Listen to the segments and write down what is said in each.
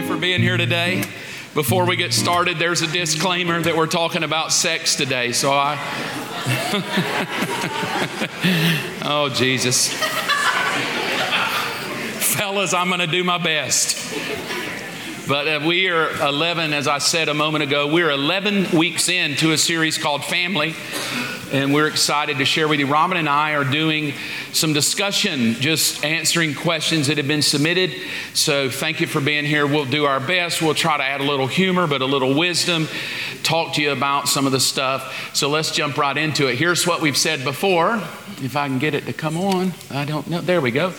you for being here today. Before we get started, there's a disclaimer that we're talking about sex today. So I. oh, Jesus. Fellas, I'm going to do my best. But uh, we are 11, as I said a moment ago, we're 11 weeks into a series called Family and we're excited to share with you. Robbyn and I are doing some discussion, just answering questions that have been submitted. So thank you for being here. We'll do our best. We'll try to add a little humor, but a little wisdom, talk to you about some of the stuff. So let's jump right into it. Here's what we've said before. If I can get it to come on, I don't know. There we go.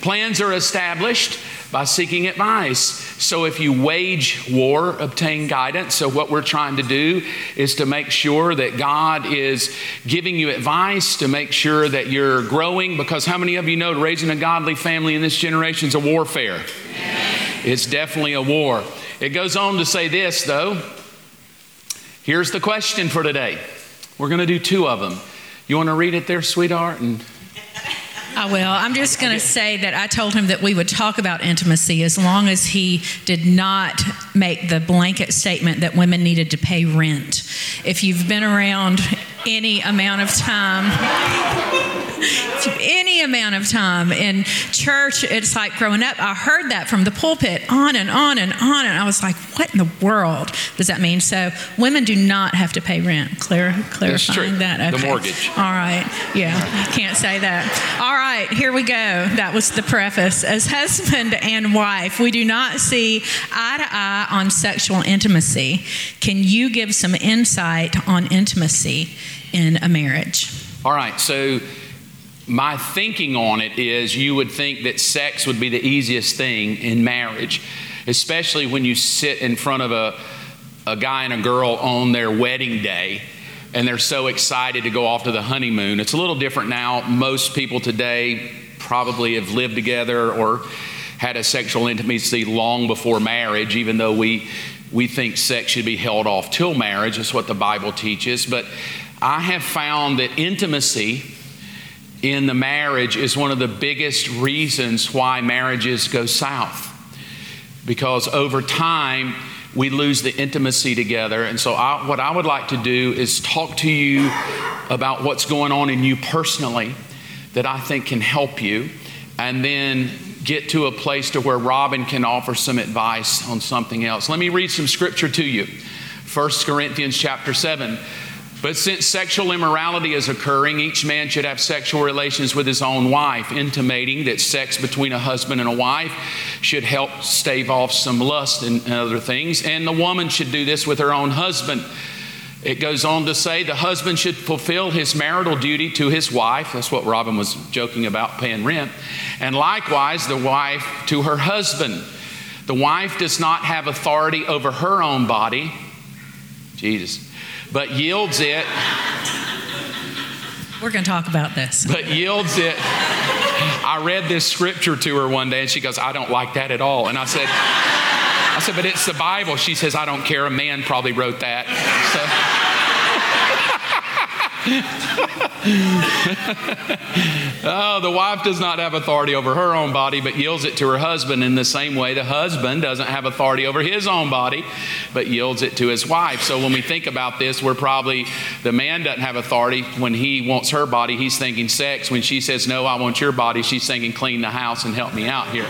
Plans are established by seeking advice. So if you wage war, obtain guidance. So what we're trying to do is to make sure that God is giving you advice to make sure that you're growing because how many of you know raising a godly family in this generation is a warfare? It's definitely a war. It goes on to say this though. Here's the question for today. We're going to do two of them. You want to read it there, sweetheart? And I will. I'm just going to say that I told him that we would talk about intimacy as long as he did not make the blanket statement that women needed to pay rent. If you've been around any amount of time, any amount of time in church, it's like growing up, I heard that from the pulpit on and on and on, and I was like, what in the world does that mean? So women do not have to pay rent. Clear, clarifying that. Okay. The mortgage. All right. Yeah, can't say that. All right, here we go. That was the preface. As husband and wife, we do not see eye to eye on sexual intimacy. Can you give some insight on intimacy in a marriage? All right, so my thinking on it is you would think that sex would be the easiest thing in marriage, especially when you sit in front of a, a guy and a girl on their wedding day and they're so excited to go off to the honeymoon. It's a little different now. Most people today probably have lived together or had a sexual intimacy long before marriage, even though we, we think sex should be held off till marriage. That's what the Bible teaches. But I have found that intimacy in the marriage is one of the biggest reasons why marriages go south. Because over time, we lose the intimacy together. And so, I, what I would like to do is talk to you about what's going on in you personally that I think can help you, and then get to a place to where Robbyn can offer some advice on something else. Let me read some scripture to you. 1 Corinthians chapter 7 but since sexual immorality is occurring, each man should have sexual relations with his own wife, intimating that sex between a husband and a wife should help stave off some lust and other things. And the woman should do this with her own husband. It goes on to say the husband should fulfill his marital duty to his wife. That's what Robbyn was joking about paying rent. And likewise, the wife to her husband. The wife does not have authority over her own body. Jesus but yields it. We're going to talk about this. But yields it. I read this scripture to her one day and she goes, I don't like that at all. And I said, I said, but it's the Bible. She says, I don't care. A man probably wrote that. So, oh, the wife does not have authority over her own body, but yields it to her husband. In the same way, the husband doesn't have authority over his own body, but yields it to his wife. So when we think about this, we're probably, the man doesn't have authority. When he wants her body, he's thinking sex. When she says, No, I want your body, she's thinking, Clean the house and help me out here.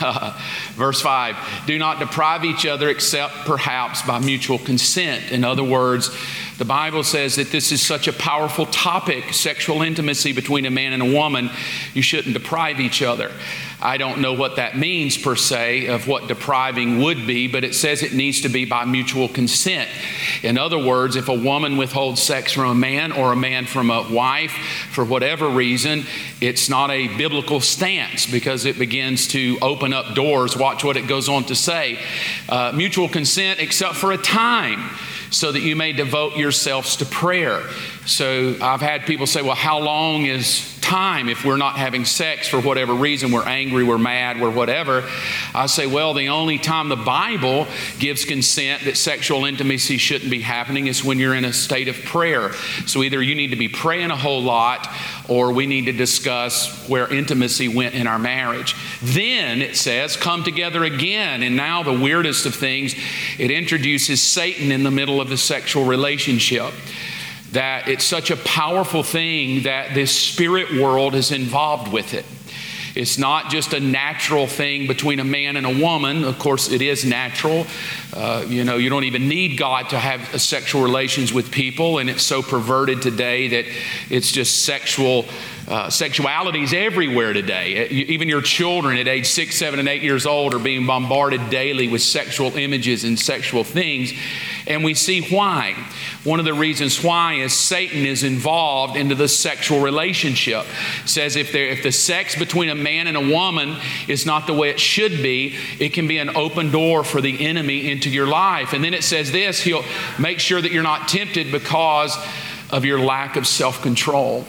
Verse 5 Do not deprive each other except perhaps by mutual consent. In other words, the Bible says that this is such a powerful topic sexual intimacy between a man and a woman. You shouldn't deprive each other. I don't know what that means per se, of what depriving would be, but it says it needs to be by mutual consent. In other words, if a woman withholds sex from a man or a man from a wife for whatever reason, it's not a biblical stance because it begins to open up doors. Watch what it goes on to say. Uh, mutual consent, except for a time so that you may devote yourselves to prayer. So I've had people say, well, how long is time if we're not having sex for whatever reason? We're angry, we're mad, we're whatever. I say, well, the only time the Bible gives consent that sexual intimacy shouldn't be happening is when you're in a state of prayer. So either you need to be praying a whole lot or we need to discuss where intimacy went in our marriage. Then it says, come together again. And now, the weirdest of things, it introduces Satan in the middle of the sexual relationship that it's such a powerful thing that this spirit world is involved with it. It's not just a natural thing between a man and a woman. Of course, it is natural. Uh, you know, you don't even need God to have sexual relations with people, and it's so perverted today that it's just sexual uh, sexuality is everywhere today. Uh, even your children at age six, seven, and eight years old are being bombarded daily with sexual images and sexual things. And we see why. One of the reasons why is Satan is involved into the sexual relationship. It says if, there, if the sex between a man and a woman is not the way it should be, it can be an open door for the enemy into your life. And then it says this he'll make sure that you're not tempted because of your lack of self control.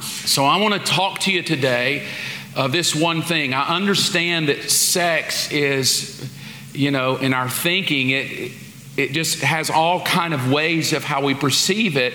So I want to talk to you today of this one thing. I understand that sex is, you know, in our thinking, it, it just has all kind of ways of how we perceive it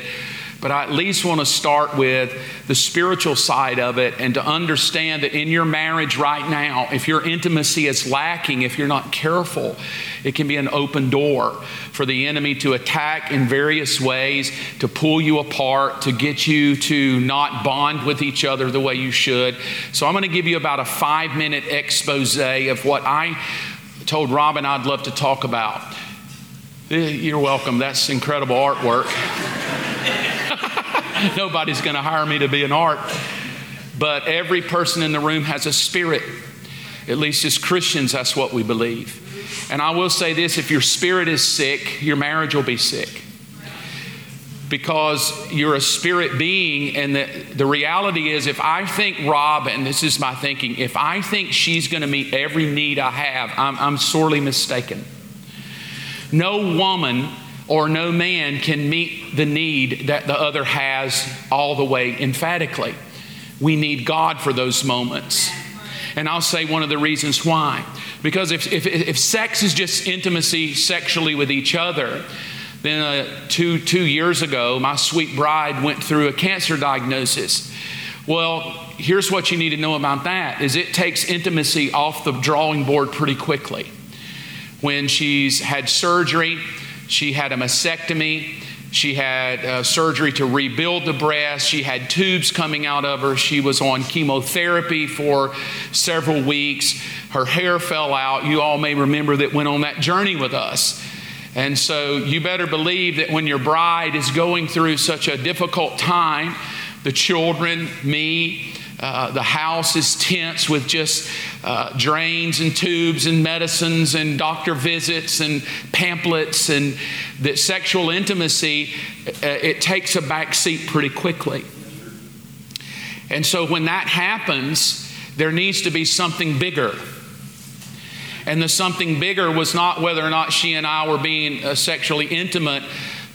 but I at least want to start with the spiritual side of it and to understand that in your marriage right now, if your intimacy is lacking, if you're not careful, it can be an open door for the enemy to attack in various ways, to pull you apart, to get you to not bond with each other the way you should. So I'm going to give you about a five minute expose of what I told Robbyn I'd love to talk about. Eh, you're welcome. That's incredible artwork. Nobody's going to hire me to be an art. But every person in the room has a spirit. At least as Christians, that's what we believe. And I will say this if your spirit is sick, your marriage will be sick. Because you're a spirit being, and the, the reality is, if I think Robbyn, this is my thinking, if I think she's going to meet every need I have, I'm, I'm sorely mistaken. No woman or no man can meet the need that the other has all the way emphatically. We need God for those moments. And I'll say one of the reasons why. Because if, if, if sex is just intimacy sexually with each other, then uh, two, two years ago, my sweet bride went through a cancer diagnosis. Well, here's what you need to know about that is it takes intimacy off the drawing board pretty quickly. When she's had surgery, she had a mastectomy. She had uh, surgery to rebuild the breast. She had tubes coming out of her. She was on chemotherapy for several weeks. Her hair fell out. You all may remember that went on that journey with us. And so you better believe that when your bride is going through such a difficult time, the children, me, uh, the house is tense with just uh, drains and tubes and medicines and doctor visits and pamphlets, and that sexual intimacy, uh, it takes a back seat pretty quickly. And so when that happens, there needs to be something bigger. And the something bigger was not whether or not she and I were being uh, sexually intimate,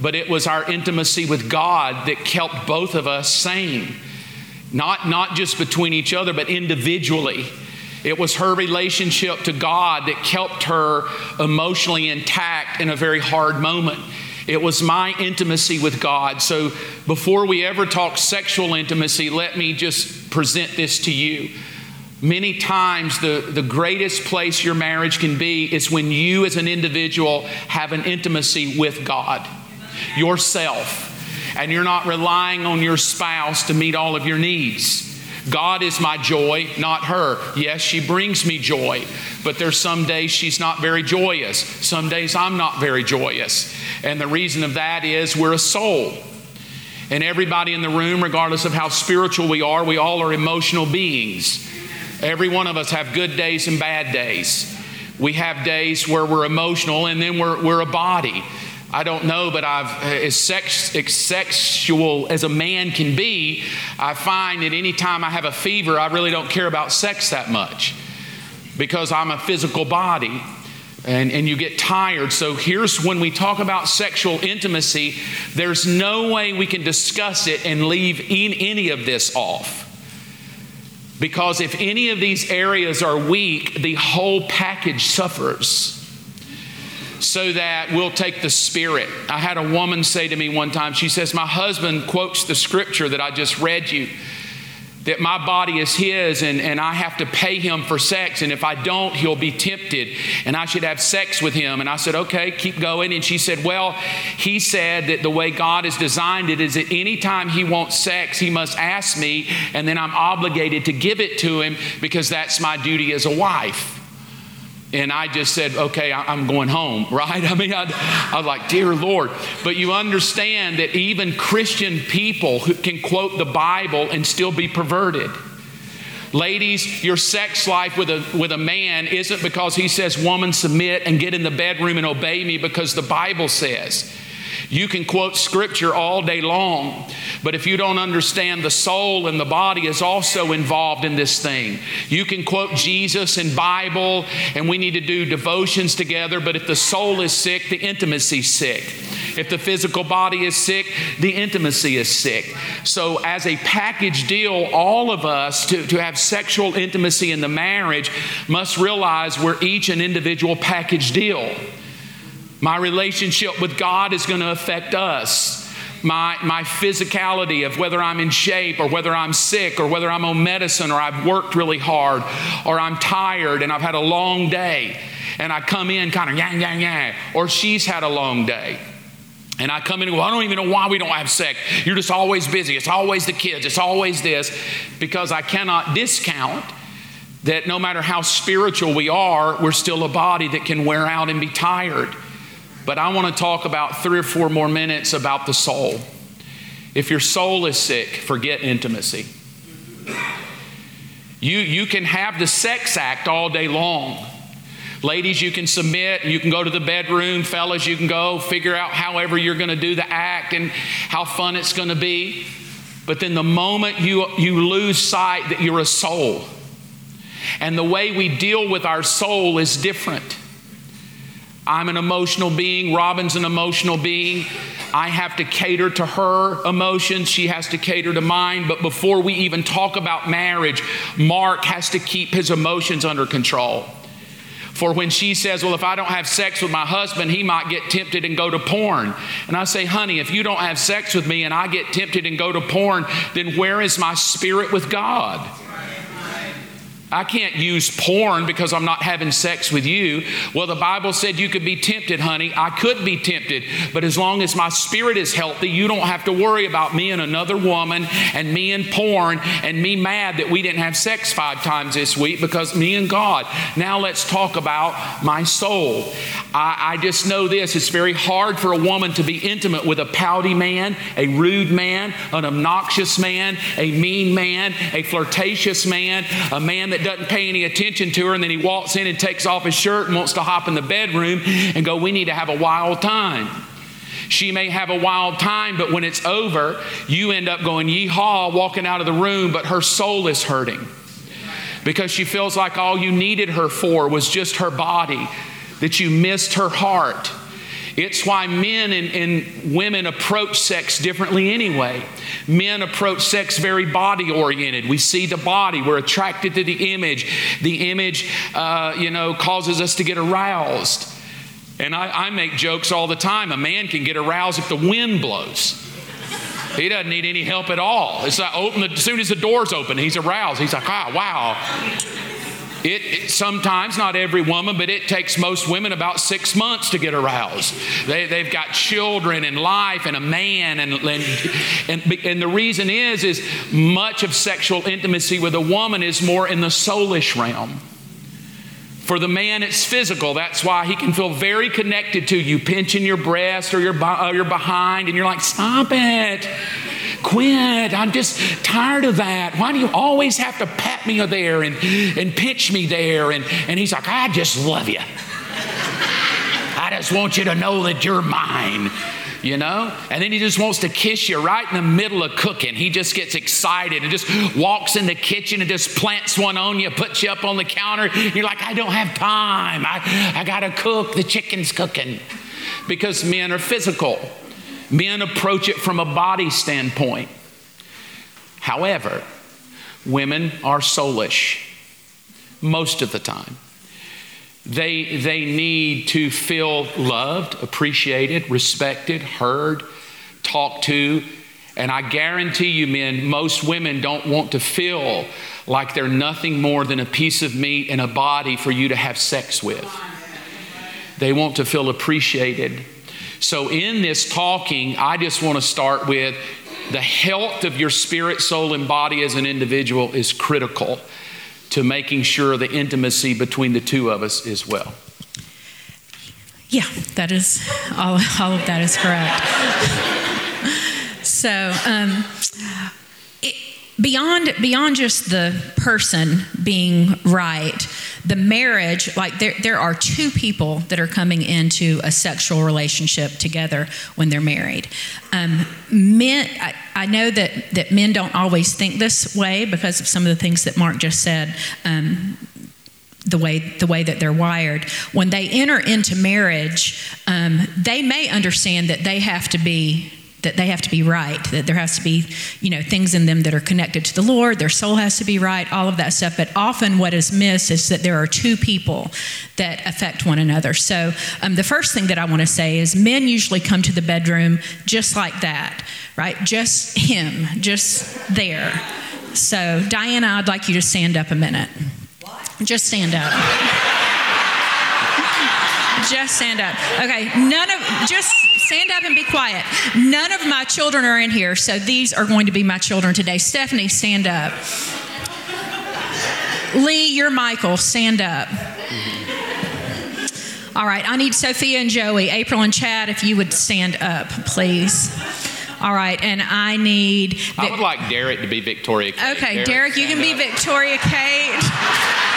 but it was our intimacy with God that kept both of us sane not, not just between each other, but individually. It was her relationship to God that kept her emotionally intact in a very hard moment. It was my intimacy with God. So before we ever talk sexual intimacy, let me just present this to you. Many times, the, the greatest place your marriage can be is when you, as an individual, have an intimacy with God, yourself and you're not relying on your spouse to meet all of your needs. God is my joy, not her. Yes, she brings me joy, but there's some days she's not very joyous. Some days I'm not very joyous. And the reason of that is we're a soul. And everybody in the room, regardless of how spiritual we are, we all are emotional beings. Every one of us have good days and bad days. We have days where we're emotional and then we're, we're a body. I don't know, but I've, as, sex, as sexual as a man can be, I find that anytime I have a fever, I really don't care about sex that much because I'm a physical body. and, and you get tired. So here's when we talk about sexual intimacy, there's no way we can discuss it and leave in any of this off. Because if any of these areas are weak, the whole package suffers. So that we'll take the spirit. I had a woman say to me one time, she says, My husband quotes the scripture that I just read you that my body is his and, and I have to pay him for sex. And if I don't, he'll be tempted and I should have sex with him. And I said, okay, keep going. And she said, well, he said that the way God has designed it is that anytime he wants sex, he must ask me and then I'm obligated to give it to him because that's my duty as a wife. And I just said, okay, I'm going home, right? I mean, I, I, was like, dear Lord. But you understand that even Christian people who can quote the Bible and still be perverted. Ladies, your sex life with a, with a man isn't because he says, woman, submit and get in the bedroom and obey me because the Bible says. You can quote scripture all day long, but if you don't understand the soul and the body is also involved in this thing. You can quote Jesus and Bible, and we need to do devotions together, but if the soul is sick, the intimacy's sick. If the physical body is sick, the intimacy is sick. So, as a package deal, all of us to, to have sexual intimacy in the marriage must realize we're each an individual package deal. My relationship with God is going to affect us. My, my physicality of whether I'm in shape or whether I'm sick or whether I'm on medicine or I've worked really hard or I'm tired and I've had a long day and I come in kind of yang, yang, yang, or she's had a long day. And I come in and go, I don't even know why we don't have sex. You're just always busy. It's always the kids. It's always this. Because I cannot discount that no matter how spiritual we are, we're still a body that can wear out and be tired. But I want to talk about three or four more minutes about the soul. If your soul is sick, forget intimacy. You, you can have the sex act all day long. Ladies, you can submit, you can go to the bedroom. Fellas, you can go figure out however you're going to do the act and how fun it's going to be. But then the moment you, you lose sight that you're a soul, and the way we deal with our soul is different. I'm an emotional being. Robbyn's an emotional being. I have to cater to her emotions. She has to cater to mine. But before we even talk about marriage, Mark has to keep his emotions under control. For when she says, Well, if I don't have sex with my husband, he might get tempted and go to porn. And I say, Honey, if you don't have sex with me and I get tempted and go to porn, then where is my spirit with God? I can't use porn because I'm not having sex with you. Well, the Bible said you could be tempted, honey. I could be tempted, but as long as my spirit is healthy, you don't have to worry about me and another woman and me and porn and me mad that we didn't have sex five times this week because me and God. Now let's talk about my soul. I, I just know this it's very hard for a woman to be intimate with a pouty man, a rude man, an obnoxious man, a mean man, a flirtatious man, a man that that doesn't pay any attention to her, and then he walks in and takes off his shirt and wants to hop in the bedroom and go, We need to have a wild time. She may have a wild time, but when it's over, you end up going, Yeehaw, walking out of the room, but her soul is hurting because she feels like all you needed her for was just her body, that you missed her heart. It's why men and, and, women approach sex differently anyway. Men approach sex very body oriented. We see the body, we're attracted to the image. The image, uh, you know, causes us to get aroused. And I, I make jokes all the time. A man can get aroused if the wind blows. He doesn't need any help at all. It's like open the, as soon as the door's open, he's aroused. He's like, ah, wow. It, it, sometimes, not every woman, but it takes most women about six months to get aroused. They, they've got children and life and a man, and, and, and, and the reason is, is much of sexual intimacy with a woman is more in the soulish realm. For the man, it's physical. That's why he can feel very connected to you, pinching your breast or your, or uh, your behind, and you're like, stop it. Quit. I'm just tired of that. Why do you always have to pat me there and, and pinch me there? And, and he's like, I just love you. I just want you to know that you're mine. You know? And then he just wants to kiss you right in the middle of cooking. He just gets excited and just walks in the kitchen and just plants one on you, puts you up on the counter. You're like, I don't have time. I, I got to cook. The chicken's cooking. Because men are physical, men approach it from a body standpoint. However, women are soulish most of the time. They, they need to feel loved, appreciated, respected, heard, talked to. And I guarantee you, men, most women don't want to feel like they're nothing more than a piece of meat and a body for you to have sex with. They want to feel appreciated. So, in this talking, I just want to start with the health of your spirit, soul, and body as an individual is critical to making sure the intimacy between the two of us is well. Yeah, that is all, all of that is correct. so, um, it, beyond beyond just the person being right, the marriage, like there, there are two people that are coming into a sexual relationship together when they're married. Um, men, I, I, know that, that men don't always think this way because of some of the things that Mark just said. Um, the way the way that they're wired. When they enter into marriage, um, they may understand that they have to be that they have to be right, that there has to be, you know, things in them that are connected to the Lord, their soul has to be right, all of that stuff. But often what is missed is that there are two people that affect one another. So um, the first thing that I want to say is men usually come to the bedroom just like that, right? Just him, just there. So, Diana, I'd like you to stand up a minute. Just stand up. Just stand up. Okay, none of, just stand up and be quiet. None of my children are in here, so these are going to be my children today. Stephanie, stand up. Lee, you're Michael. Stand up. All right, I need Sophia and Joey, April and Chad, if you would stand up, please. All right, and I need. Vic- I would like Derek to be Victoria Kate. Okay, Derek, Derek you can up. be Victoria Kate.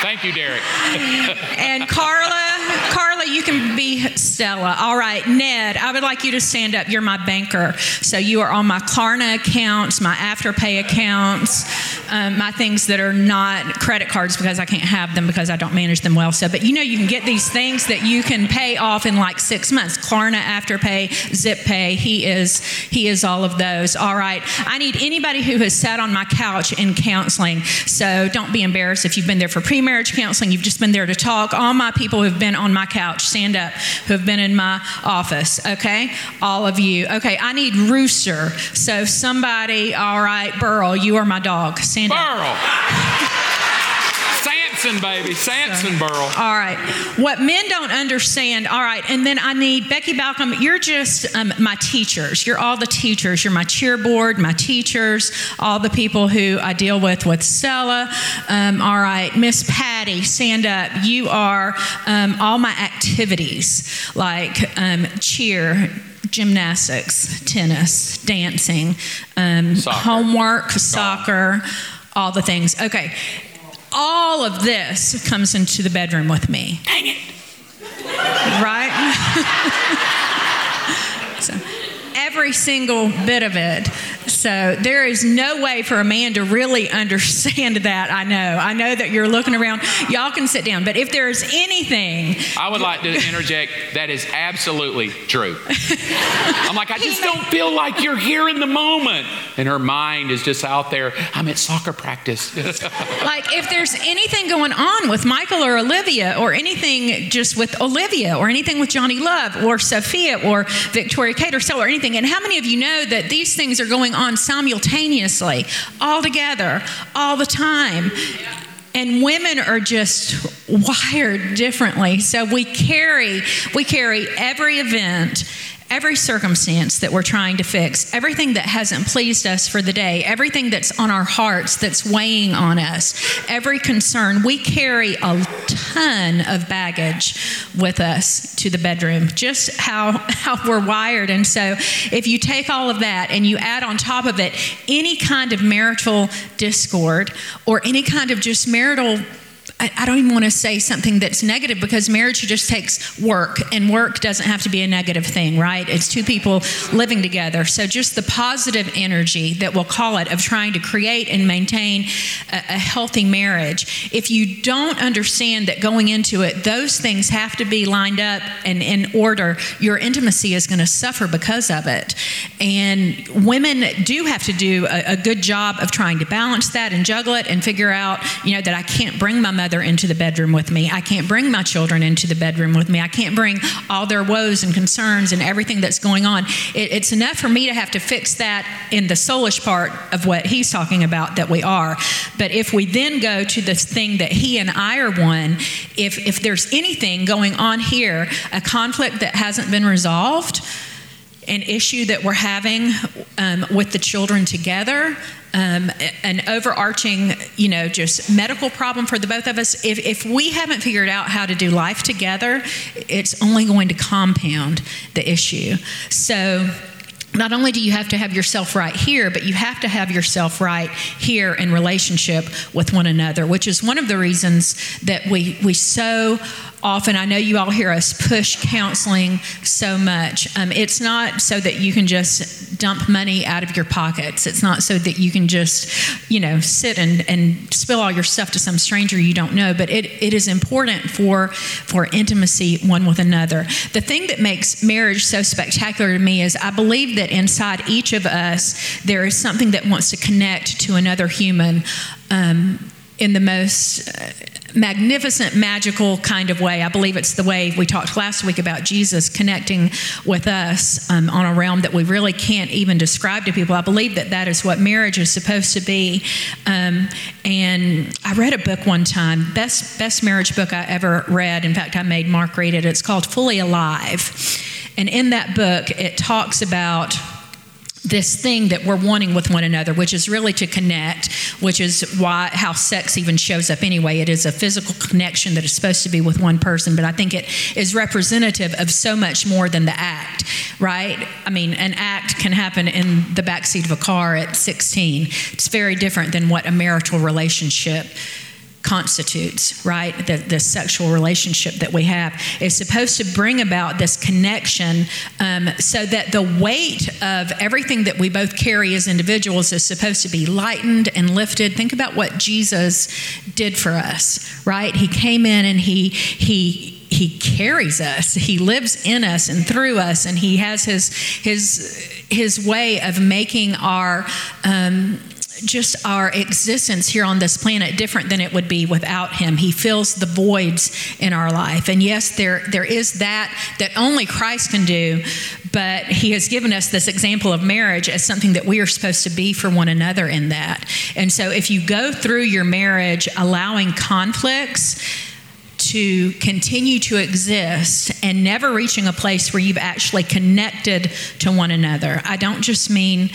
Thank you, Derek. and Carla, Carla, you can be Stella. All right, Ned, I would like you to stand up. You're my banker. So you are on my Klarna accounts, my Afterpay accounts, um, my things that are not credit cards because I can't have them because I don't manage them well. So, but you know, you can get these things that you can pay off in like six months. Klarna, Afterpay, ZipPay. He is he is all of those. All right. I need anybody who has sat on my couch in counseling. So don't be embarrassed if you've been there for pre marriage counseling, you've just been there to talk. All my people who've been on my couch, stand up, who have been in my office, okay? All of you. Okay, I need Rooster. So somebody, all right, Burl, you are my dog. Stand Burl. up. Samson, baby. Samson Burl. All right. What men don't understand, all right, and then I need Becky Balcom, you're just um, my teachers. You're all the teachers. You're my cheer board, my teachers, all the people who I deal with with Stella. Um, all right. Miss Patty, stand up. You are um, all my activities like um, cheer, gymnastics, tennis, dancing, um, soccer. homework, soccer, all the things. Okay all of this comes into the bedroom with me. Dang it. Right? so, every single bit of it. So there is no way for a man to really understand that. I know. I know that you're looking around. Y'all can sit down. But if there is anything. I would like to interject that is absolutely true. I'm like, I just don't feel like you're here in the moment. And her mind is just out there. I'm at soccer practice. like, if there's anything going on with Michael or Olivia, or anything just with Olivia, or anything with Johnny Love, or Sophia, or Victoria Kate, or so, or anything. And how many of you know that these things are going on simultaneously, all together, all the time? and women are just wired differently so we carry we carry every event every circumstance that we're trying to fix, everything that hasn't pleased us for the day, everything that's on our hearts that's weighing on us, every concern, we carry a ton of baggage with us to the bedroom, just how, how we're wired. And so, if you take all of that and you add on top of it any kind of marital discord or any kind of just marital I, don't even want to say something that's negative because marriage just takes work, and work doesn't have to be a negative thing, right? It's two people living together. So just the positive energy that we'll call it of trying to create and maintain a, a healthy marriage. If you don't understand that going into it, those things have to be lined up and in order, your intimacy is going to suffer because of it. And women do have to do a, a good job of trying to balance that and juggle it and figure out, you know, that I can't bring my mother into the bedroom with me. I can't bring my children into the bedroom with me. I can't bring all their woes and concerns and everything that's going on. It, it's enough for me to have to fix that in the soulish part of what he's talking about that we are. But if we then go to this thing that he and I are one, if, if there's anything going on here, a conflict that hasn't been resolved, an issue that we're having um, with the children together, um, an overarching, you know, just medical problem for the both of us. If, if we haven't figured out how to do life together, it's only going to compound the issue. So, not only do you have to have yourself right here, but you have to have yourself right here in relationship with one another, which is one of the reasons that we, we so often, I know you all hear us push counseling so much. Um, it's not so that you can just dump money out of your pockets. It's not so that you can just, you know, sit and, and spill all your stuff to some stranger you don't know. But it, it is important for for intimacy one with another. The thing that makes marriage so spectacular to me is I believe that inside each of us there is something that wants to connect to another human. Um, in the most uh, magnificent, magical kind of way. I believe it's the way we talked last week about Jesus connecting with us um, on a realm that we really can't even describe to people. I believe that that is what marriage is supposed to be. Um, and I read a book one time, best best marriage book I ever read. In fact, I made Mark read it. It's called Fully Alive, and in that book, it talks about this thing that we're wanting with one another, which is really to connect, which is why how sex even shows up anyway. It is a physical connection that is supposed to be with one person, but I think it is representative of so much more than the act, right? I mean, an act can happen in the backseat of a car at 16. It's very different than what a marital relationship constitutes, right? The, the sexual relationship that we have is supposed to bring about this connection um, so that the weight of everything that we both carry as individuals is supposed to be lightened and lifted. Think about what Jesus did for us, right? He came in and he, he, he carries us he lives in us and through us and he has his his his way of making our um, just our existence here on this planet different than it would be without him. He fills the voids in our life. And yes, there, there is that that only Christ can do, but he has given us this example of marriage as something that we are supposed to be for one another in that. And so if you go through your marriage allowing conflicts, to continue to exist and never reaching a place where you've actually connected to one another. I don't just mean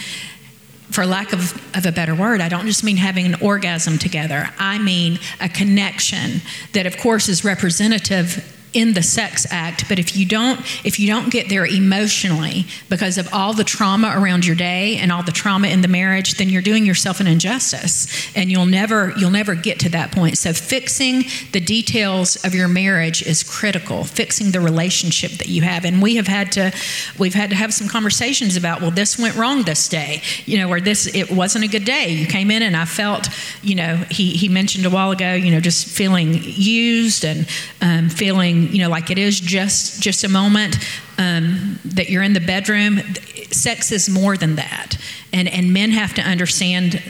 for lack of, of a better word, I don't just mean having an orgasm together. I mean a connection that, of course, is representative in the sex act but if you don't if you don't get there emotionally because of all the trauma around your day and all the trauma in the marriage then you're doing yourself an injustice and you'll never you'll never get to that point. So fixing the details of your marriage is critical fixing the relationship that you have. And we have had to we've had to have some conversations about well this went wrong this day you know or this it wasn't a good day. You came in and I felt you know he he mentioned a while ago you know just feeling used and um, feeling you know, like it is just just a moment um, that you're in the bedroom. Sex is more than that, and and men have to understand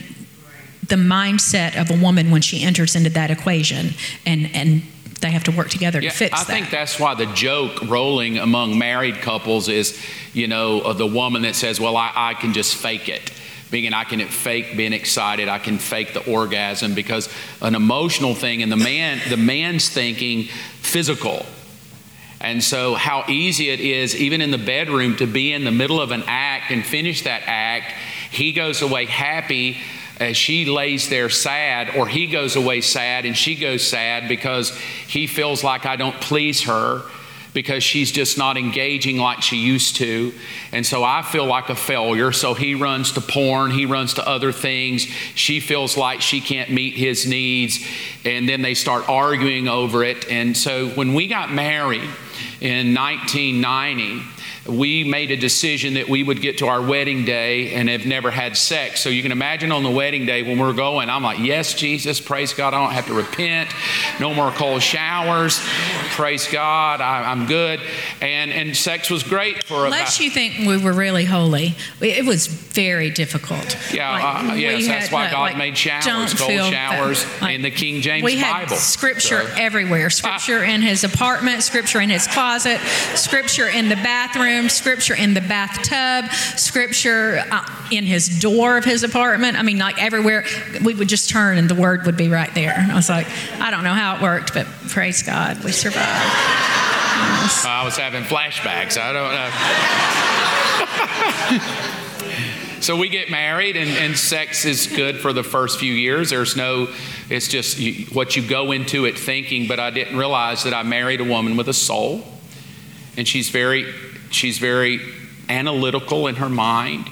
the mindset of a woman when she enters into that equation, and and they have to work together yeah, to fix I that. I think that's why the joke rolling among married couples is, you know, the woman that says, "Well, I, I can just fake it." Being I can fake being excited, I can fake the orgasm because an emotional thing and the man the man's thinking physical. And so how easy it is even in the bedroom to be in the middle of an act and finish that act. He goes away happy as she lays there sad, or he goes away sad and she goes sad because he feels like I don't please her because she's just not engaging like she used to. And so I feel like a failure. So he runs to porn, he runs to other things. She feels like she can't meet his needs. And then they start arguing over it. And so when we got married in 1990, we made a decision that we would get to our wedding day and have never had sex. So you can imagine on the wedding day when we're going, I'm like, Yes, Jesus, praise God, I don't have to repent. No more cold showers. Praise God, I, am good. And, and sex was great for us. Unless about, you think we were really holy, it was very difficult. Yeah, like, uh, yes, that's why God like, made showers, cold showers like, in the King James we had Bible. Scripture so. everywhere scripture in his apartment, scripture in his closet, scripture in the bathroom room, scripture in the bathtub, scripture uh, in his door of his apartment. I mean, like everywhere, we would just turn and the word would be right there. And I was like, I don't know how it worked, but praise God, we survived. I was having flashbacks. I don't know. so we get married, and, and, sex is good for the first few years. There's no, it's just you, what you go into it thinking. But I didn't realize that I married a woman with a soul, and she's very She's very analytical in her mind.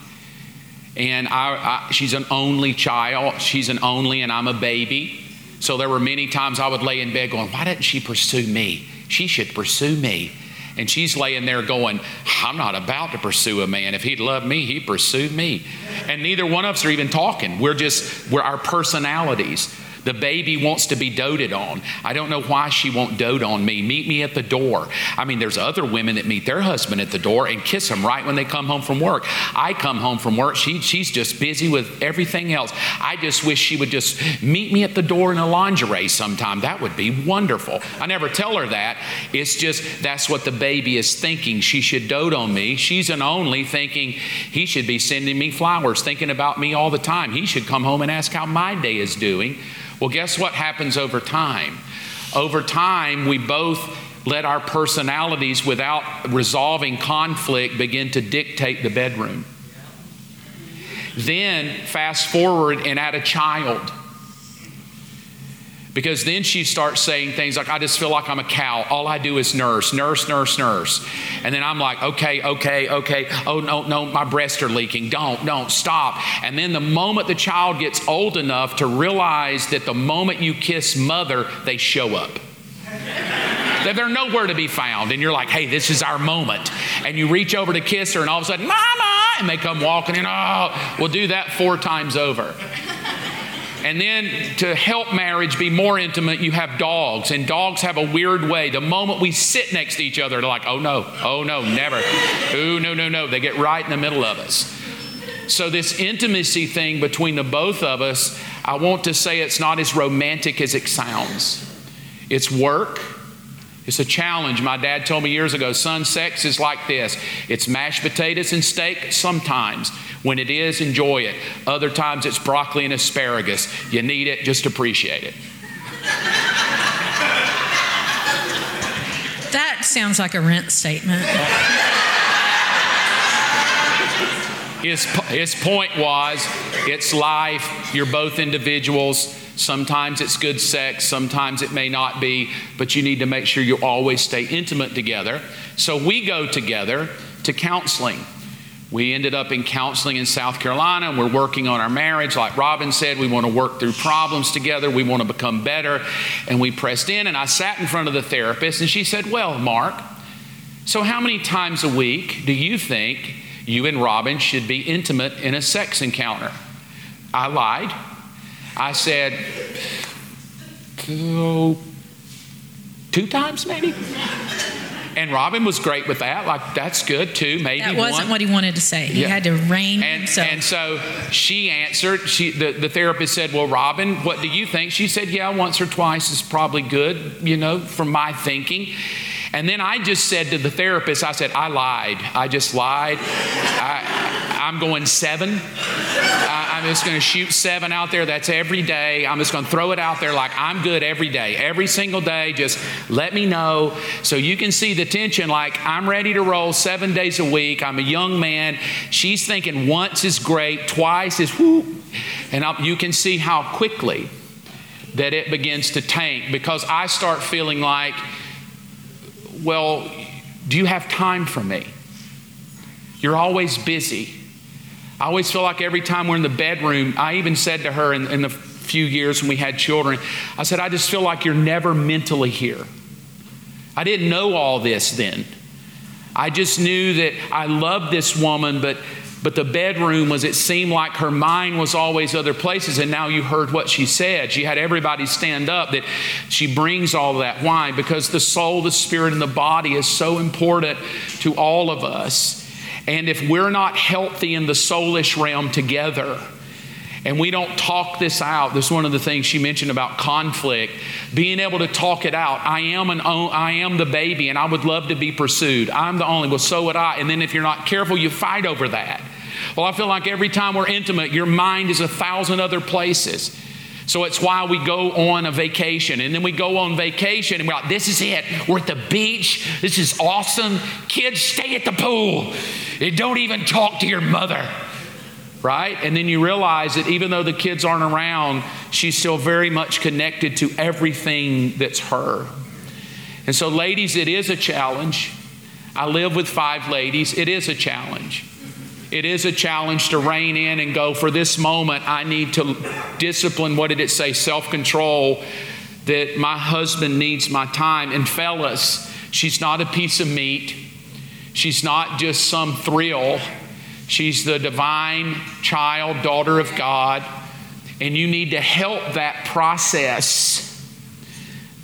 And I, I, she's an only child. She's an only, and I'm a baby. So there were many times I would lay in bed going, Why didn't she pursue me? She should pursue me. And she's laying there going, I'm not about to pursue a man. If he'd love me, he'd pursue me. And neither one of us are even talking. We're just, we're our personalities. The baby wants to be doted on. I don't know why she won't dote on me. Meet me at the door. I mean, there's other women that meet their husband at the door and kiss him right when they come home from work. I come home from work. She, she's just busy with everything else. I just wish she would just meet me at the door in a lingerie sometime. That would be wonderful. I never tell her that. It's just that's what the baby is thinking. She should dote on me. She's an only thinking he should be sending me flowers, thinking about me all the time. He should come home and ask how my day is doing. Well, guess what happens over time? Over time, we both let our personalities, without resolving conflict, begin to dictate the bedroom. Then, fast forward and add a child. Because then she starts saying things like, I just feel like I'm a cow. All I do is nurse, nurse, nurse, nurse. And then I'm like, okay, okay, okay. Oh, no, no, my breasts are leaking. Don't, don't, stop. And then the moment the child gets old enough to realize that the moment you kiss mother, they show up. that they're nowhere to be found. And you're like, hey, this is our moment. And you reach over to kiss her, and all of a sudden, Mama! And they come walking in. Oh, we'll do that four times over. And then to help marriage be more intimate, you have dogs. And dogs have a weird way. The moment we sit next to each other, they're like, oh no, oh no, never. Oh, no, no, no. They get right in the middle of us. So, this intimacy thing between the both of us, I want to say it's not as romantic as it sounds. It's work, it's a challenge. My dad told me years ago son, sex is like this it's mashed potatoes and steak sometimes. When it is, enjoy it. Other times it's broccoli and asparagus. You need it, just appreciate it. That sounds like a rent statement. His, his point was it's life, you're both individuals. Sometimes it's good sex, sometimes it may not be, but you need to make sure you always stay intimate together. So we go together to counseling. We ended up in counseling in South Carolina and we're working on our marriage. Like Robbyn said, we want to work through problems together. We want to become better. And we pressed in and I sat in front of the therapist and she said, Well, Mark, so how many times a week do you think you and Robbyn should be intimate in a sex encounter? I lied. I said, two times maybe? And Robbyn was great with that. Like, that's good too, maybe. That wasn't one. what he wanted to say. He yeah. had to rein and, himself. And so she answered, she, the, the therapist said, Well, Robbyn, what do you think? She said, Yeah, once or twice is probably good, you know, from my thinking. And then I just said to the therapist, I said, I lied. I just lied. I, I'm going seven. I'm just going to shoot seven out there. That's every day. I'm just going to throw it out there like I'm good every day. Every single day, just let me know so you can see the tension. Like I'm ready to roll seven days a week. I'm a young man. She's thinking once is great, twice is whoo. And I, you can see how quickly that it begins to tank because I start feeling like well, Do you have time for me? You're always busy. I always feel like every time we're in the bedroom, I even said to her in, in the few years when we had children, I said, I just feel like you're never mentally here. I didn't know all this then. I just knew that I loved this woman, but but the bedroom was it seemed like her mind was always other places and now you heard what she said she had everybody stand up that she brings all that why because the soul the spirit and the body is so important to all of us and if we're not healthy in the soulish realm together and we don't talk this out. This is one of the things she mentioned about conflict, being able to talk it out. I am an I am the baby and I would love to be pursued. I'm the only. Well, so would I. And then if you're not careful, you fight over that. Well, I feel like every time we're intimate, your mind is a thousand other places. So it's why we go on a vacation. And then we go on vacation and we're like, this is it. We're at the beach. This is awesome. Kids, stay at the pool. And don't even talk to your mother right? And then you realize that even though the kids aren't around, she's still very much connected to everything that's her. And so, ladies, it is a challenge. I live with five ladies. It is a challenge. It is a challenge to rein in and go, for this moment, I need to discipline, what did it say? Self control, that my husband needs my time. And, fellas, she's not a piece of meat, she's not just some thrill. She's the divine child, daughter of God, and you need to help that process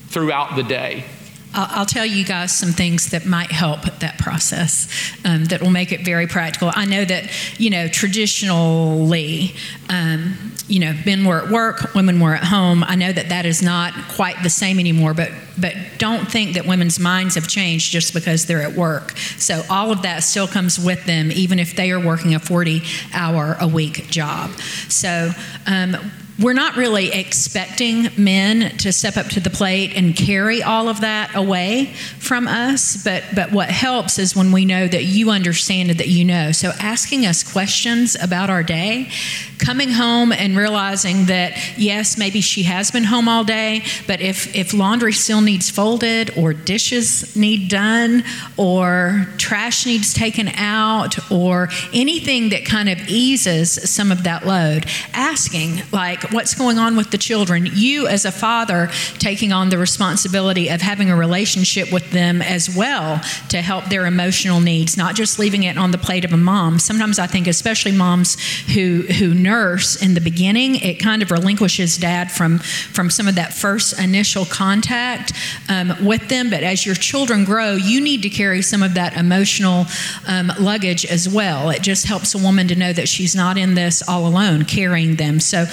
throughout the day. I'll tell you guys some things that might help that process um, that will make it very practical. I know that, you know, traditionally, um, you know, men were at work, women were at home. I know that that is not quite the same anymore, but but don't think that women's minds have changed just because they're at work. So all of that still comes with them, even if they are working a 40 hour a week job. So um, we're not really expecting men to step up to the plate and carry all of that away from us but but what helps is when we know that you understand it that you know. So asking us questions about our day coming home and realizing that yes maybe she has been home all day but if if laundry still needs folded or dishes need done or trash needs taken out or anything that kind of eases some of that load asking like what's going on with the children. You, as a father, taking on the responsibility of having a relationship with them as well to help their emotional needs, not just leaving it on the plate of a mom. Sometimes I think, especially moms who who nurse in the beginning, it kind of relinquishes dad from from some of that first initial contact um, with them. But as your children grow, you need to carry some of that emotional um, luggage as well. It just helps a woman to know that she's not in this all alone, carrying them. So,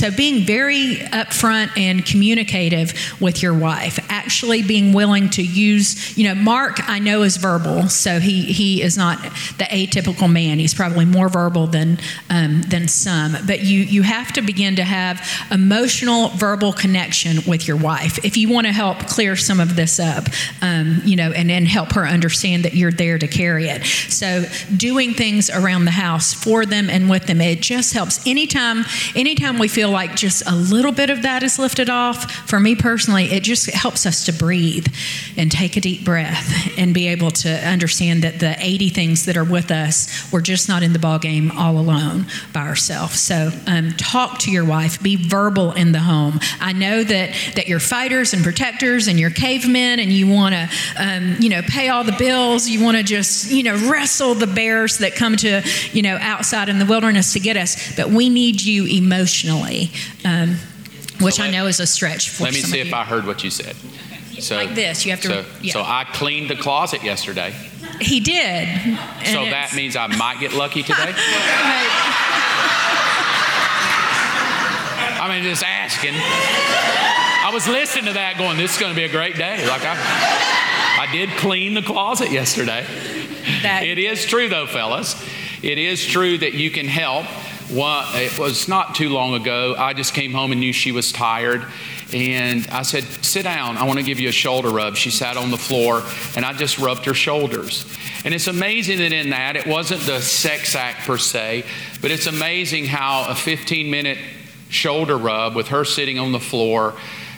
so being very upfront and communicative with your wife, actually being willing to use, you know, Mark I know is verbal, so he he is not the atypical man. He's probably more verbal than um, than some, but you you have to begin to have emotional verbal connection with your wife if you want to help clear some of this up, um, you know, and and help her understand that you're there to carry it. So doing things around the house for them and with them, it just helps. Anytime anytime we feel like just a little bit of that is lifted off, for me personally, it just helps us to breathe and take a deep breath and be able to understand that the 80 things that are with us, we're just not in the ball game all alone by ourselves. So um, talk to your wife, be verbal in the home. I know that that you're fighters and protectors and you're cavemen and you want to, um, you know, pay all the bills. You want to just, you know, wrestle the bears that come to, you know, outside in the wilderness to get us. But we need you emotionally um, which so let, I know is a stretch for Let me see if you. I heard what you said. So, like this, you have to. So, yeah. so I cleaned the closet yesterday. He did. So that means I might get lucky today. I mean, just asking. I was listening to that, going, "This is going to be a great day." Like I, I did clean the closet yesterday. That, it is true, though, fellas. It is true that you can help one, it was not too long ago. I just came home and knew she was tired. And I said, Sit down. I want to give you a shoulder rub. She sat on the floor and I just rubbed her shoulders. And it's amazing that in that, it wasn't the sex act per se, but it's amazing how a 15 minute shoulder rub with her sitting on the floor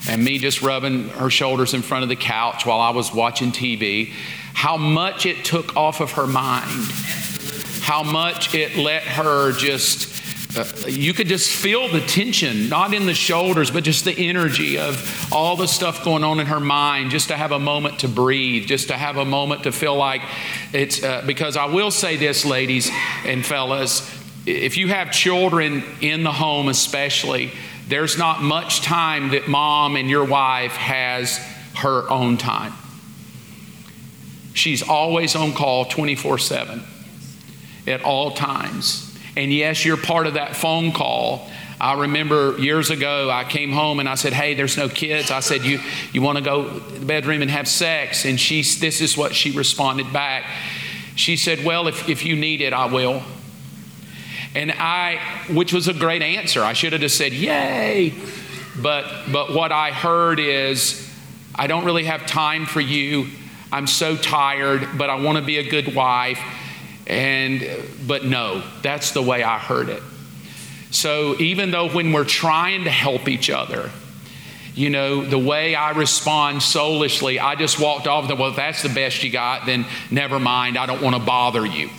and me just rubbing her shoulders in front of the couch while I was watching TV, how much it took off of her mind, how much it let her just. Uh, you could just feel the tension, not in the shoulders, but just the energy of all the stuff going on in her mind, just to have a moment to breathe, just to have a moment to feel like it's. Uh, because I will say this, ladies and fellas, if you have children in the home, especially, there's not much time that mom and your wife has her own time. She's always on call 24 7 at all times. And yes, you're part of that phone call. I remember years ago, I came home and I said, Hey, there's no kids. I said, You, you want to go to the bedroom and have sex? And she, this is what she responded back. She said, Well, if, if you need it, I will. And I, which was a great answer. I should have just said, Yay. But, but what I heard is, I don't really have time for you. I'm so tired, but I want to be a good wife. And, but no, that's the way I heard it. So even though when we're trying to help each other, you know, the way I respond soulishly, I just walked off the, well, if that's the best you got, then never mind. I don't want to bother you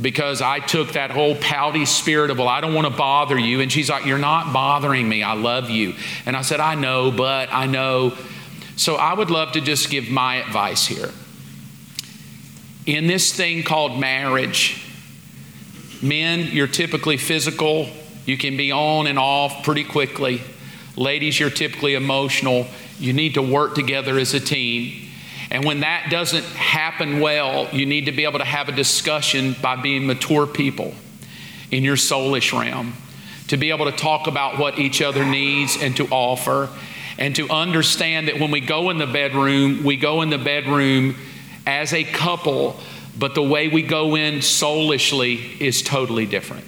because I took that whole pouty spirit of, well, I don't want to bother you. And she's like, You're not bothering me. I love you. And I said, I know, but I know. So I would love to just give my advice here. In this thing called marriage, men, you're typically physical. You can be on and off pretty quickly. Ladies, you're typically emotional. You need to work together as a team. And when that doesn't happen well, you need to be able to have a discussion by being mature people in your soulish realm, to be able to talk about what each other needs and to offer, and to understand that when we go in the bedroom, we go in the bedroom as a couple, but the way we go in soulishly is totally different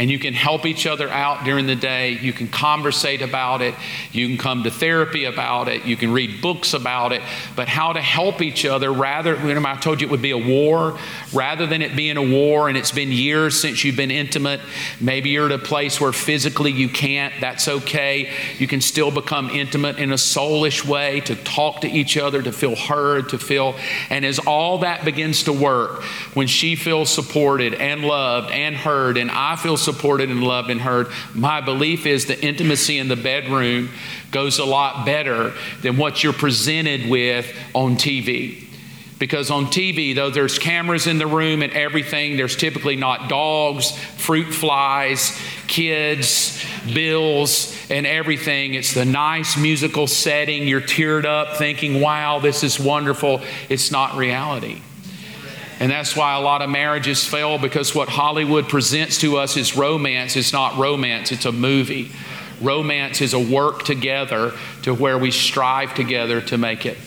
and you can help each other out during the day. You can conversate about it. You can come to therapy about it. You can read books about it. But how to help each other rather, remember I told you it would be a war, rather than it being a war and it's been years since you've been intimate. Maybe you're at a place where physically you can't. That's okay. You can still become intimate in a soulish way to talk to each other, to feel heard, to feel. And as all that begins to work, when she feels supported and loved and heard, and I feel supported, supported and loved and heard. My belief is the intimacy in the bedroom goes a lot better than what you're presented with on TV. Because on TV, though there's cameras in the room and everything, there's typically not dogs, fruit flies, kids, bills, and everything. It's the nice musical setting. You're teared up thinking, wow, this is wonderful. It's not reality. And that's why a lot of marriages fail because what Hollywood presents to us is romance. It's not romance, it's a movie. Romance is a work together to where we strive together to make it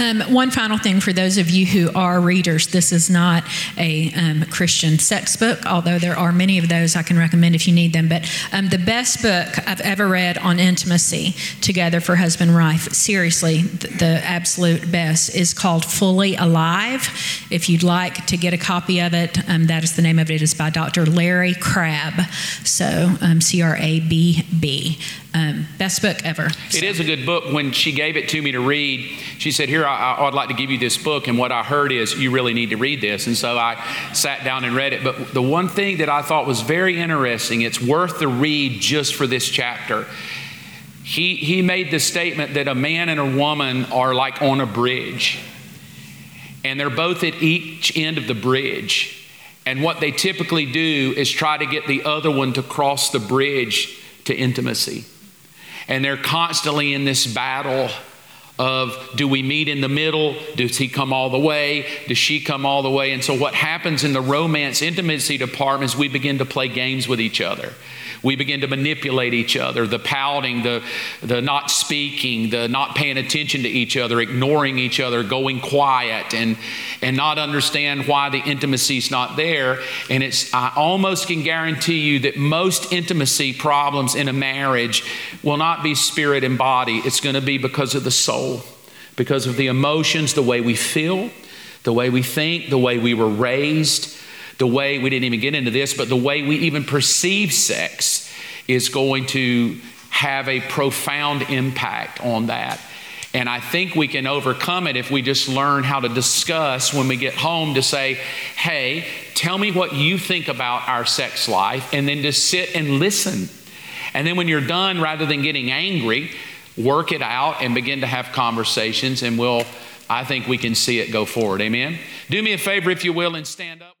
um, one final thing for those of you who are readers this is not a um, Christian sex book, although there are many of those I can recommend if you need them. But um, the best book I've ever read on intimacy together for husband wife, seriously, the, the absolute best, is called Fully Alive. If you'd like to get a copy of it, um, that is the name of it. it, is by Dr. Larry Crabb. So um, C R A B B. Um, best book ever. So. It is a good book. When she gave it to me to read, she said, Here, I, would like to give you this book. And what I heard is, you really need to read this. And so I sat down and read it. But the one thing that I thought was very interesting, it's worth the read just for this chapter. He, he made the statement that a man and a woman are like on a bridge, and they're both at each end of the bridge. And what they typically do is try to get the other one to cross the bridge to intimacy. And they're constantly in this battle of do we meet in the middle? Does he come all the way? Does she come all the way? And so, what happens in the romance intimacy department is we begin to play games with each other. We begin to manipulate each other the pouting, the, the not speaking, the not paying attention to each other, ignoring each other, going quiet, and, and not understand why the intimacy is not there. And it's, I almost can guarantee you that most intimacy problems in a marriage will not be spirit and body, it's going to be because of the soul, because of the emotions, the way we feel, the way we think, the way we were raised the way we didn't even get into this, but the way we even perceive sex is going to have a profound impact on that. And I think we can overcome it if we just learn how to discuss when we get home to say, hey, tell me what you think about our sex life, and then just sit and listen. And then when you're done, rather than getting angry, work it out and begin to have conversations, and we'll, I think we can see it go forward. Amen? Do me a favor, if you will, and stand up.